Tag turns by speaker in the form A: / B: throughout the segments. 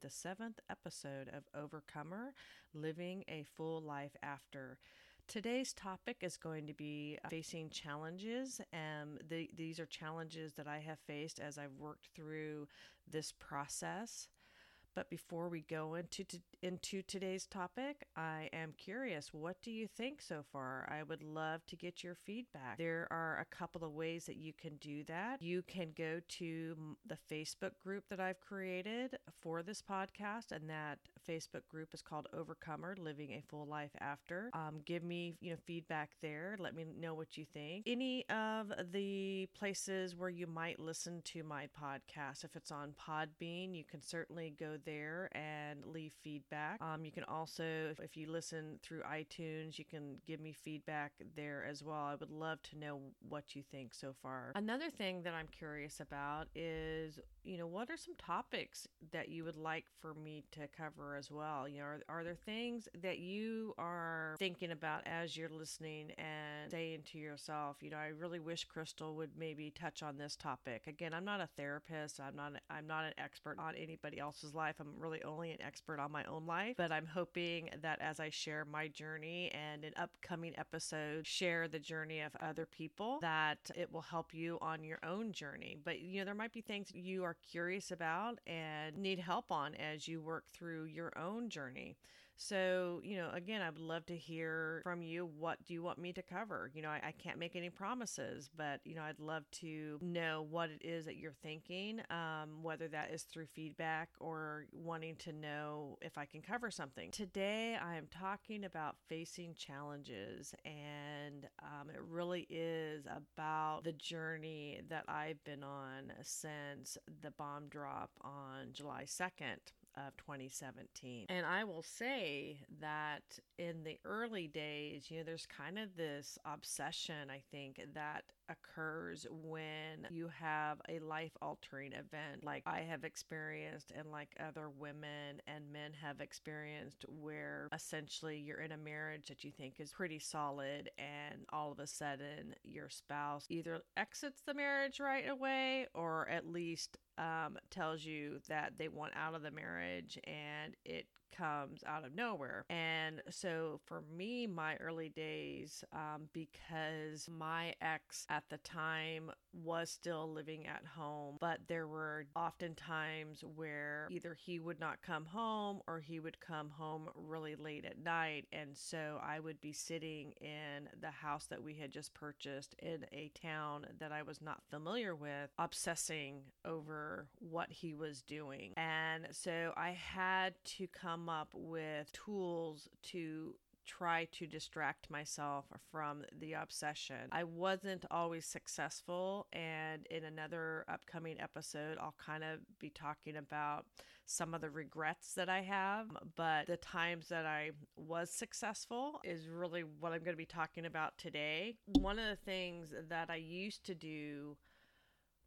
A: the seventh episode of Overcomer Living a Full Life After. Today's topic is going to be uh, facing challenges, and the, these are challenges that I have faced as I've worked through this process. But before we go into to, into today's topic, I am curious, what do you think so far? I would love to get your feedback. There are a couple of ways that you can do that. You can go to the Facebook group that I've created for this podcast, and that Facebook group is called Overcomer: Living a Full Life After. Um, give me you know feedback there. Let me know what you think. Any of the places where you might listen to my podcast, if it's on Podbean, you can certainly go there and leave feedback. Um, you can also, if you listen through iTunes, you can give me feedback there as well. I would love to know what you think so far. Another thing that I'm curious about is, you know, what are some topics that you would like for me to cover as well? You know, are, are there things that you are thinking about as you're listening and saying to yourself, you know, I really wish Crystal would maybe touch on this topic. Again, I'm not a therapist. I'm not. I'm not an expert on anybody else's life. I'm really only an expert on my own life, but I'm hoping that as I share my journey and in upcoming episodes share the journey of other people that it will help you on your own journey. But you know, there might be things you are curious about and need help on as you work through your own journey. So, you know, again, I'd love to hear from you. What do you want me to cover? You know, I, I, can't make any promises, but, you know, I'd love to know what it is that you're thinking, um, whether that is through feedback or wanting to know if I can cover something. Today, I am talking about facing challenges, and um, it really is about the journey that I've been on since the bomb drop on July 2nd of 2017. And I will say that in the early days, you know, there's kind of this obsession, I think, that occurs when you have a life altering event like I have experienced and like other women and men have experienced, where essentially you're in a marriage that you think is pretty solid, and all of a sudden your spouse either exits the marriage right away or at least um, tells you that they want out of the marriage and it comes out of nowhere. And so for me, my early days, um, because my ex at the time was still living at home, but there were often times where either he would not come home or he would come home really late at night. And so I would be sitting in the house that we had just purchased in a town that I was not familiar with, obsessing over what he was doing. And so I had to come up with tools to try to distract myself from the obsession. I wasn't always successful, and in another upcoming episode, I'll kind of be talking about some of the regrets that I have. But the times that I was successful is really what I'm going to be talking about today. One of the things that I used to do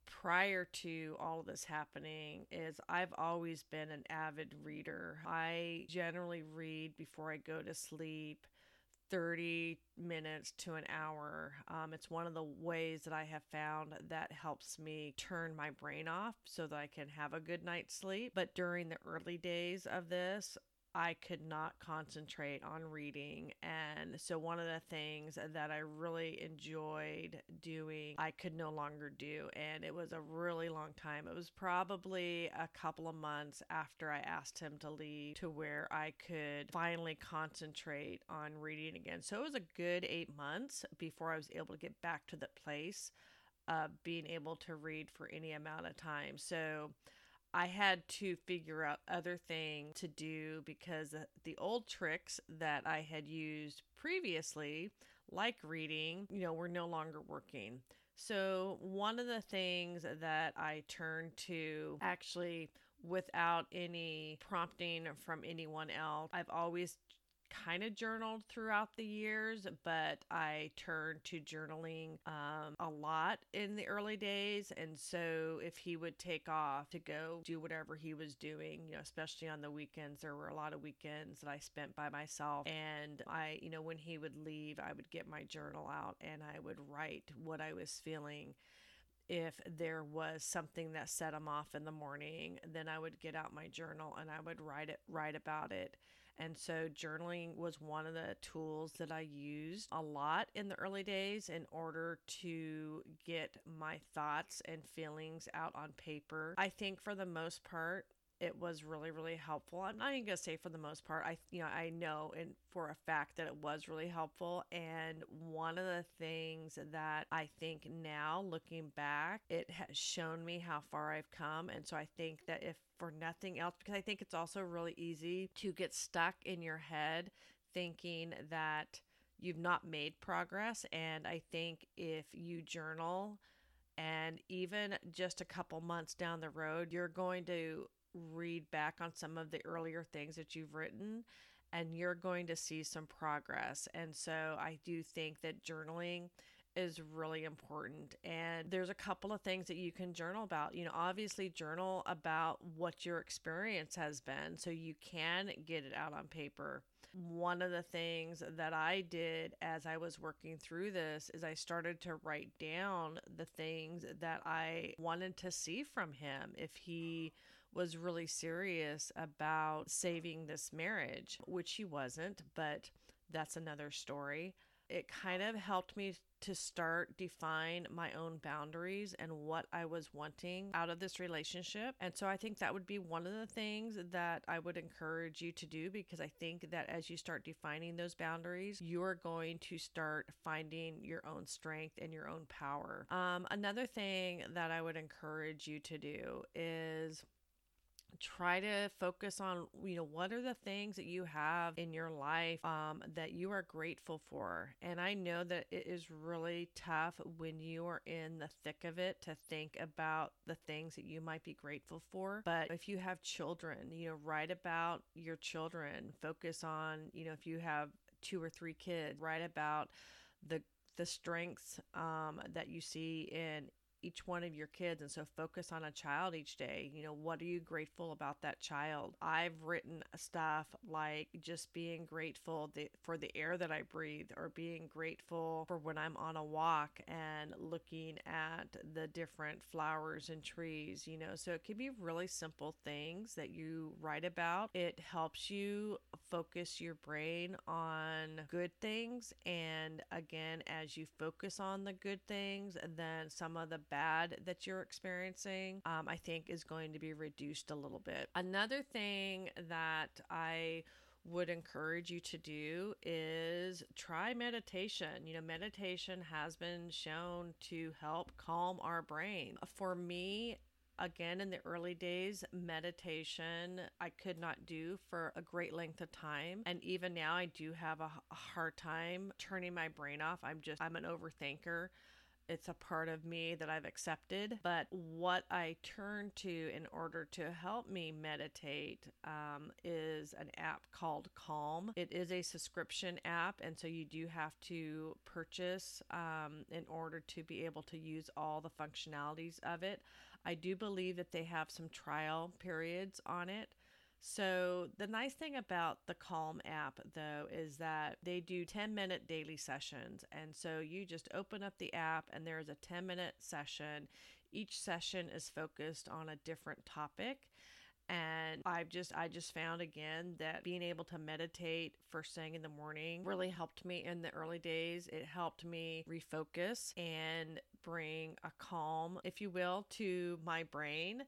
A: prior to all this happening is I've always been an avid reader. I generally read before I go to sleep 30 minutes to an hour. Um, it's one of the ways that I have found that helps me turn my brain off so that I can have a good night's sleep. But during the early days of this, I could not concentrate on reading. And so, one of the things that I really enjoyed doing, I could no longer do. And it was a really long time. It was probably a couple of months after I asked him to leave to where I could finally concentrate on reading again. So, it was a good eight months before I was able to get back to the place of being able to read for any amount of time. So, I had to figure out other things to do because uh, the old tricks that I had used previously, like reading, you know, were no longer working. So, one of the things that I turned to actually without any prompting from anyone else, I've always kind of journaled throughout the years, but I turned to journaling um, a lot in the early days. And so if he would take off to go do whatever he was doing, you know, especially on the weekends, there were a lot of weekends that I spent by myself. And I, you know, when he would leave, I would get my journal out and I would write what I was feeling if there was something that set him off in the morning, then I would get out my journal and I would write it write about it. And so journaling was one of the tools that I used a lot in the early days in order to get my thoughts and feelings out on paper. I think for the most part, it was really really helpful. I'm not even going to say for the most part i you know i know and for a fact that it was really helpful. And one of the things that i think now looking back it has shown me how far i've come. And so i think that if for nothing else because i think it's also really easy to get stuck in your head thinking that you've not made progress. And i think if you journal and even just a couple months down the road, you're going to read back on some of the earlier things that you've written and you're going to see some progress. And so I do think that journaling is really important. And there's a couple of things that you can journal about. You know, obviously, journal about what your experience has been so you can get it out on paper. One of the things that I did as I was working through this is I started to write down the things that I wanted to see from him. If he was really serious about saving this marriage, which he wasn't, but that's another story. It kind of helped me to start define my own boundaries and what I was wanting out of this relationship. And so I think that would be one of the things that I would encourage you to do because I think that as you start defining those boundaries, you're going to start finding your own strength and your own power. Um, another thing that I would encourage you to do is try to focus on you know what are the things that you have in your life um, that you are grateful for. And i know that it is really tough when you are in the thick of it to think about the things that you might be grateful for. But if you have children you know write about your children. Focus on you know if you have two or three kids write about the the strengths um, that you see in each one of your kids and so focus on a child each day. You know what are you grateful about that child? I've written stuff like just being grateful for the air that i breathe or being grateful for when i'm on a walk and looking at the different flowers and trees you know? So it can be really simple things that you write about. It helps you focus your brain on good things and again as you focus on the good things then some of the bad that you're experiencing, um, I think is going to be reduced a little bit. Another thing that I would encourage you to do is try meditation. You know, meditation has been shown to help calm our brain. For me, again in the early days meditation i could not do for a great length of time and even now i do have a, hard time turning my brain off i'm just i'm an overthinker it's a part of me that I've accepted. But what I turn to in order to help me meditate um, is an app called Calm. It is a subscription app, and so you do have to purchase um, in order to be able to use all the functionalities of it. I do believe that they have some trial periods on it. So, the nice thing about the Calm app, though, is that they do 10 minute daily sessions. And so you just open up the app, and there's a 10 minute session. Each session is focused on a different topic and i've just i just found again that being able to meditate first thing in the morning really helped me in the early days. It helped me refocus and bring a calm if you will to my brain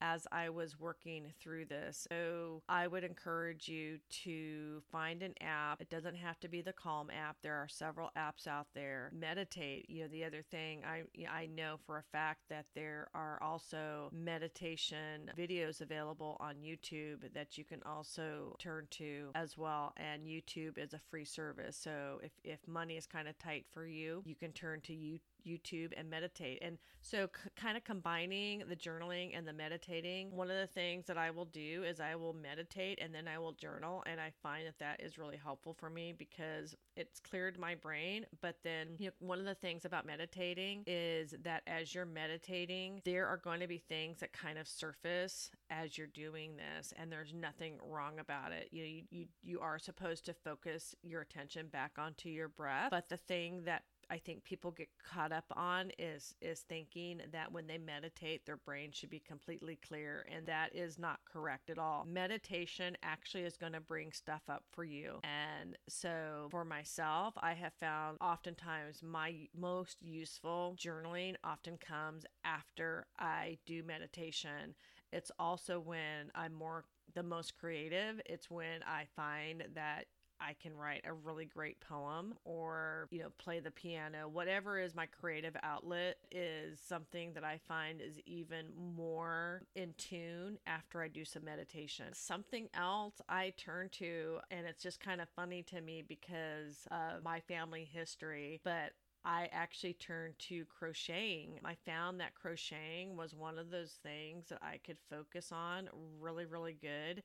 A: as I was working through this. So I would encourage you to find an app. It doesn't have to be the Calm app. There are several apps out there. Meditate. You know, the other thing I I know for a fact that there are also meditation videos available on YouTube that you can also turn to as well. And YouTube is a free service. So if if money is kind of tight for you, you can turn to YouTube YouTube and meditate. And so, c- kind of combining the journaling and the meditating, one of the things that I will do is I will meditate and then I will journal. And I find that that is really helpful for me because it's cleared my brain. But then, you know, one of the things about meditating is that as you're meditating, there are going to be things that kind of surface as you're doing this, and there's nothing wrong about it. You know, you, you, you are supposed to focus your attention back onto your breath, but the thing that I think people get caught up on is is thinking that when they meditate their brain should be completely clear and that is not correct at all. Meditation actually is going to bring stuff up for you. And so for myself, I have found oftentimes my most useful journaling often comes after I do meditation. It's also when I'm more the most creative. It's when I find that I can write a really great poem or, you know, play the piano. Whatever is my creative outlet is something that I find is even more in tune after I do some meditation. Something else I turn to, and it's just kind of funny to me because of my family history, but I actually turned to crocheting. I found that crocheting was one of those things that I could focus on really, really good.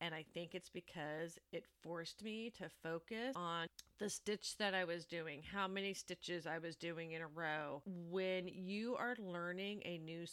A: And I think it's because it forced me to focus on the stitch that I was doing, how many stitches I was doing in a row. When you are learning a new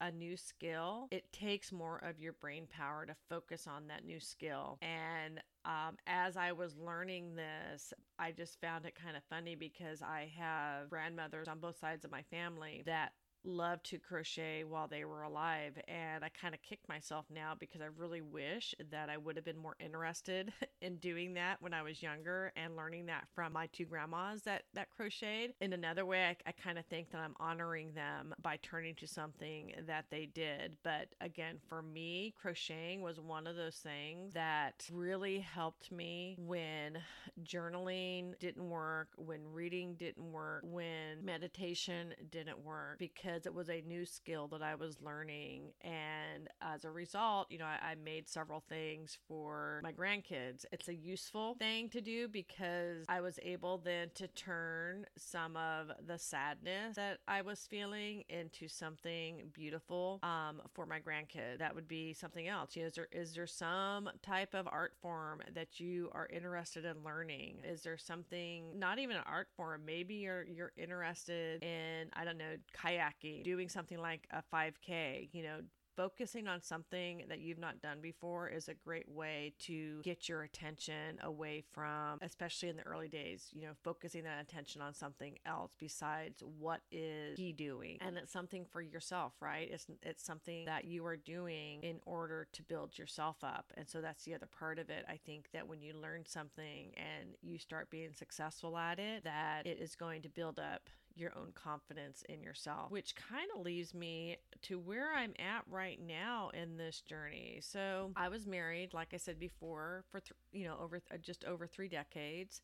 A: a new skill, it takes more of your brain power to focus on that new skill. And um, as I was learning this, I just found it kind of funny because I have grandmothers on both sides of my family that loved to crochet while they were alive and I kind of kick myself now because I really wish that I would have been more interested in doing that when I was younger and learning that from my two grandmas that that crocheted. In another way, I, I kind of think that I'm honoring them by turning to something that they did. But again, for me, crocheting was one of those things that really helped me when journaling didn't work, when reading didn't work, when meditation didn't work because because it was a new skill that I was learning. And as a result, you know, I, I made several things for my grandkids. It's a useful thing to do because I was able then to turn some of the sadness that I was feeling into something beautiful um, for my grandkid. That would be something else. You know, is there is there some type of art form that you are interested in learning? Is there something not even an art form? Maybe you're you're interested in I don't know doing something like a 5K, you know, focusing on something that you've not done before is a great way to get your attention away from, especially in the early days, you know, focusing that attention on something else besides what is he doing. And it's something for yourself, right? It's, it's something that you are doing in order to build yourself up. And so that's the other part of it. I think that when you learn something and you start being successful at it, that it is going to build up your own confidence in yourself, which kind of leaves me to where I'm at right now in this journey. So, I was married, like I said before, for th- you know, over th- just over 3 decades.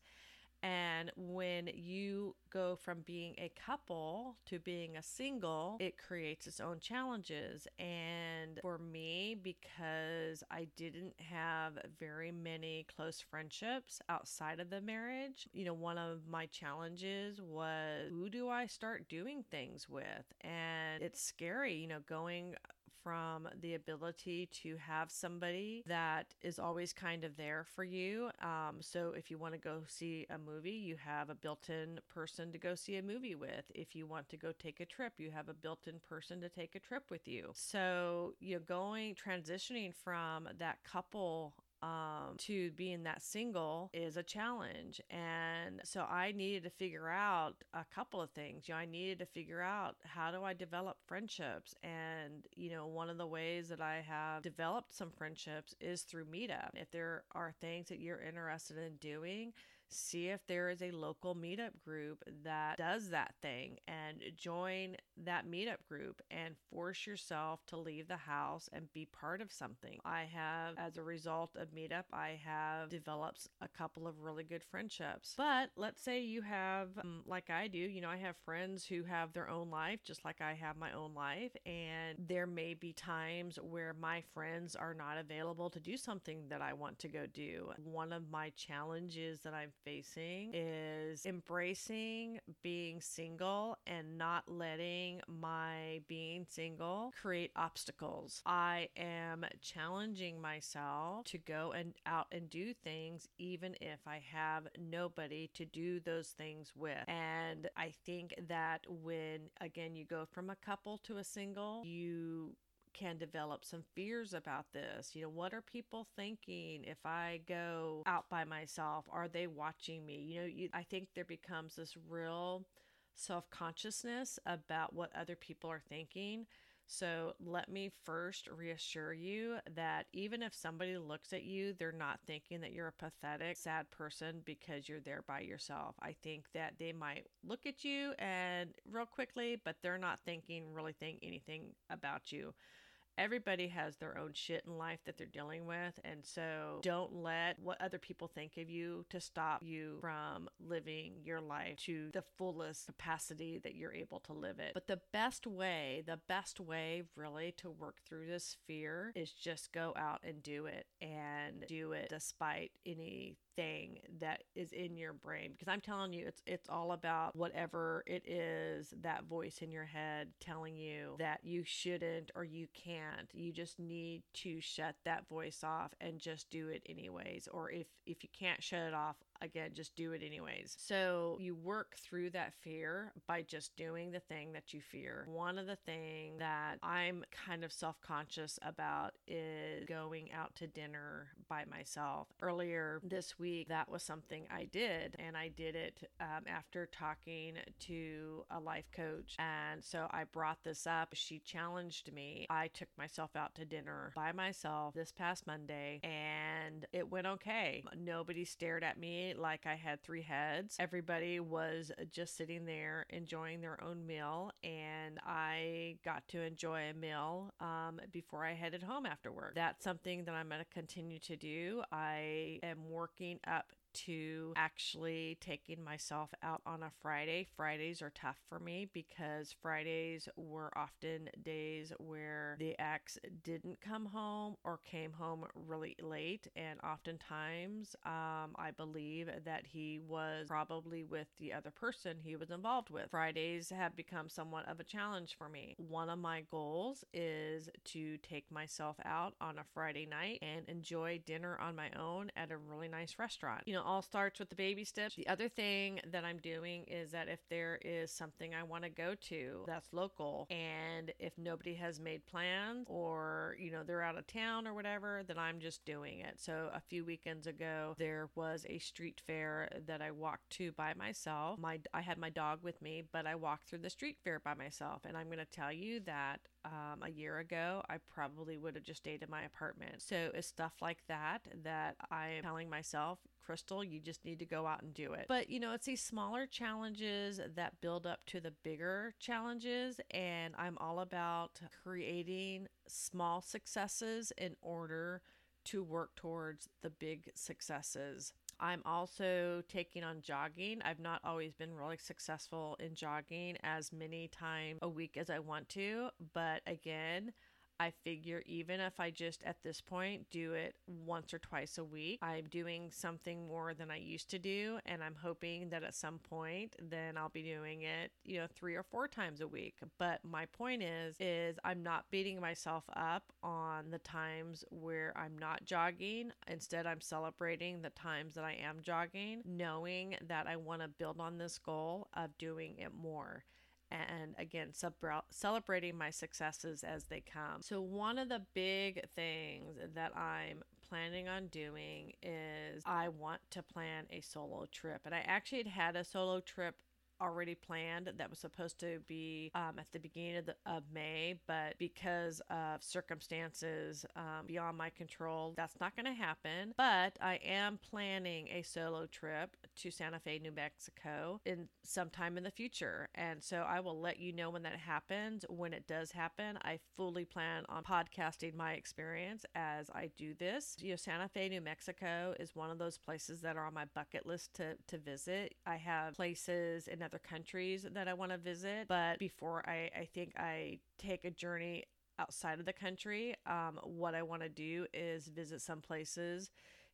A: And when you go from being a couple to being a single, it creates its own challenges. And for me, because I didn't have very many close friendships outside of the marriage, you know, one of my challenges was who do I start doing things with? And it's scary, you know, going from the ability to have somebody that is always kind of there for you. Um, so if you want to go see a movie, you have a built in person to go see a movie with. If you want to go take a trip, you have a built in person to take a trip with you. So, you know, going, transitioning from that couple um, to being that single is a challenge. And so I needed to figure out a couple of things. You know, I needed to figure out how do I develop friendships? And, you know, one of the ways that I have developed some friendships is through Meetup. If there are things that you're interested in doing, see if there is a local meetup group that does that thing and join that meetup group and force yourself to leave the house and be part of something. I have, as a result of meetup, I have developed a couple of really good friendships. But let's say you have, um, like I do, you know, I have friends who have their own life, just like I have my own life. And there may be times where my friends are not available to do something that I want to go do. One of my challenges that I'm facing is embracing being single and not letting my being single create obstacles. I am challenging myself to go and out and do things even if I have nobody to do those things with. And I think that when again you go from a couple to a single, you can develop some fears about this. You know, what are people thinking if I go out by myself? Are they watching me? You know, you, I think there becomes this real self consciousness about what other people are thinking. So let me first reassure you that even if somebody looks at you, they're not thinking that you're a pathetic, sad person because you're there by yourself. I think that they might look at you and real quickly, but they're not thinking, really think anything about you everybody has their own shit in life that they're dealing with. And so don't let what other people think of you to stop you from living your life to the fullest capacity that you're able to live it. But the best way, the best way really to work through this fear is just go out and do it and do it despite any thing that is in your brain because I'm telling you it's it's all about whatever it is that voice in your head telling you that you shouldn't or you can't. You just need to shut that voice off and just do it anyways or if if you can't shut it off again, just do it anyways. So you work through that fear by just doing the thing that you fear. One of the things that I'm kind of self conscious about is going out to dinner by myself. Earlier this week, that was something I did, and I did it um, after talking to a life coach. And so I brought this up. She challenged me. I took myself out to dinner by myself this past Monday, and it went okay. Nobody stared at me like I had three heads. Everybody was just sitting there enjoying their own meal, and I got to enjoy a meal um, before I headed home after work. That's something that I'm going to continue to do. I am working up to actually taking myself out on a Friday. Fridays are tough for me because Fridays were often days where the ex didn't come home or came home really late. And oftentimes, um, I believe that he was probably with the other person he was involved with. Fridays have become somewhat of a challenge for me. One of my goals is to take myself out on a Friday night and enjoy dinner on my own at a really nice restaurant. You know, all starts with the baby steps. The other thing that I'm doing is that if there is something I want to go to that's local and if nobody has made plans or, you know, they're out of town or whatever, then I'm just doing it. So a few weekends ago, there was a street fair that I walked to by myself. My I had my dog with me, but I walked through the street fair by myself and I'm going to tell you that um, a year ago, I probably would have just stayed in my apartment. So it's stuff like that that I'm telling myself, Crystal, you just need to go out and do it. But you know, it's these smaller challenges that build up to the bigger challenges. And I'm all about creating small successes in order to work towards the big successes. I'm also taking on jogging. I've not always been really successful in jogging as many times a week as I want to, but again, I figure even if I just at this point do it once or twice a week, I'm doing something more than I used to do. And I'm hoping that at some point, then I'll be doing it, you know, three or four times a week. But my point is, is I'm not beating myself up on the times where I'm not jogging. Instead, I'm celebrating the times that I am jogging, knowing that I want to build on this goal of doing it more and again celebrating my successes as they come. So one of the big things that I'm planning on doing is I want to plan a solo trip. And I actually had had a solo trip already planned that was supposed to be um, at the beginning of, the, of, May, but because of circumstances um, beyond my control, that's not going to happen. But I am planning a solo trip to Santa Fe, New Mexico in sometime in the future. And so I will let you know when that happens. When it does happen, I fully plan on podcasting my experience as I do this. You know, Santa Fe, New Mexico is one of those places that are on my bucket list to, to visit. I have places in other countries that I want to visit. But before I, I think I take a journey outside of the country, um, what I want to do is visit some places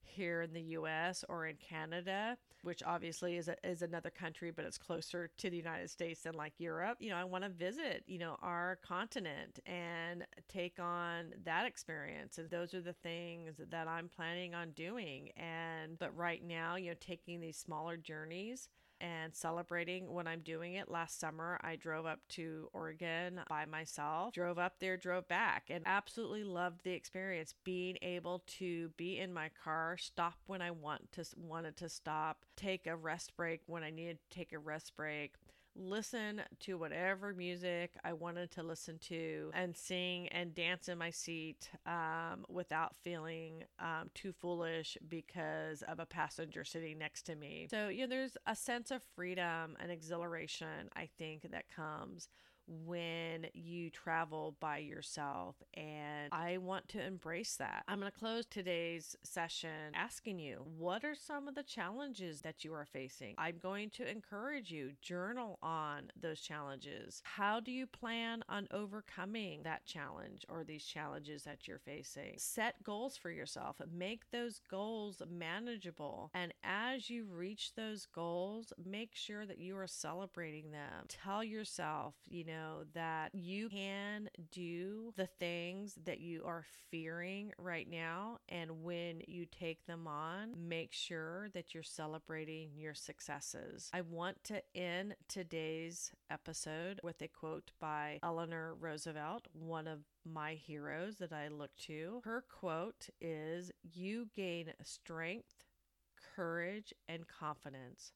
A: here in the US or in Canada, which obviously is, a, is another country, but it's closer to the United States than like Europe. You know, I want to visit, you know, our continent and take on that experience. And those are the things that I'm planning on doing. And, but right now, you know, taking these smaller journeys and celebrating when I'm doing it. Last summer, I drove up to Oregon by myself, drove up there, drove back, and absolutely loved the experience. Being able to be in my car, stop when I want to wanted to stop, take a rest break when I needed to take a rest break listen to whatever music I wanted to listen to and sing and dance in my seat um, without feeling um, too foolish because of a passenger sitting next to me. So, you know, there's a sense of freedom and exhilaration, I think, that comes when you travel by yourself. And I want to embrace that. I'm going to close today's session asking you what are some of the challenges that you are facing? I'm going to encourage you, journal on those challenges. How do you plan on overcoming that challenge or these challenges that you're facing? Set goals for yourself, make those goals manageable. And as you reach those goals, make sure that you are celebrating them. Tell yourself, you know, know that you can do the things that you are fearing right now. And when you take them on, make sure that you're celebrating your successes. I want to end today's episode with a quote by Eleanor Roosevelt, one of my heroes that I look to. Her quote is You gain strength, courage, and confidence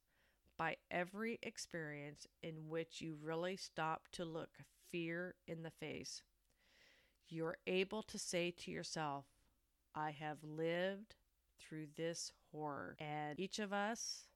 A: by every experience in which you really stop to look fear in the face. You're able to say to yourself, I have lived through this horror. And each of us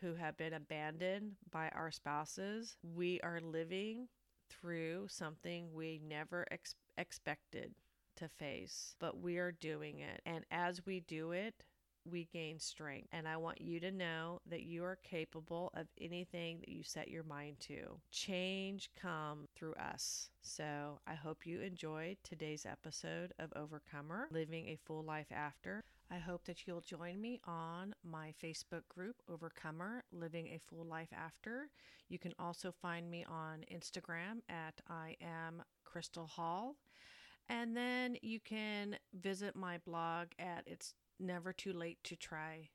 A: who have been abandoned by our spouses, we are living through something we never ex- expected to face, but we are doing it. And as we do it, we gain strength. And I want you to know that you are capable of anything that you set your mind to. Change come through us. So I hope you enjoyed today's episode of Overcomer Living a Full Life After. I hope that you'll join me on my Facebook group, Overcomer Living a Full Life After. You can also find me on Instagram at I am Crystal Hall. And then you can visit my blog at its never too late to try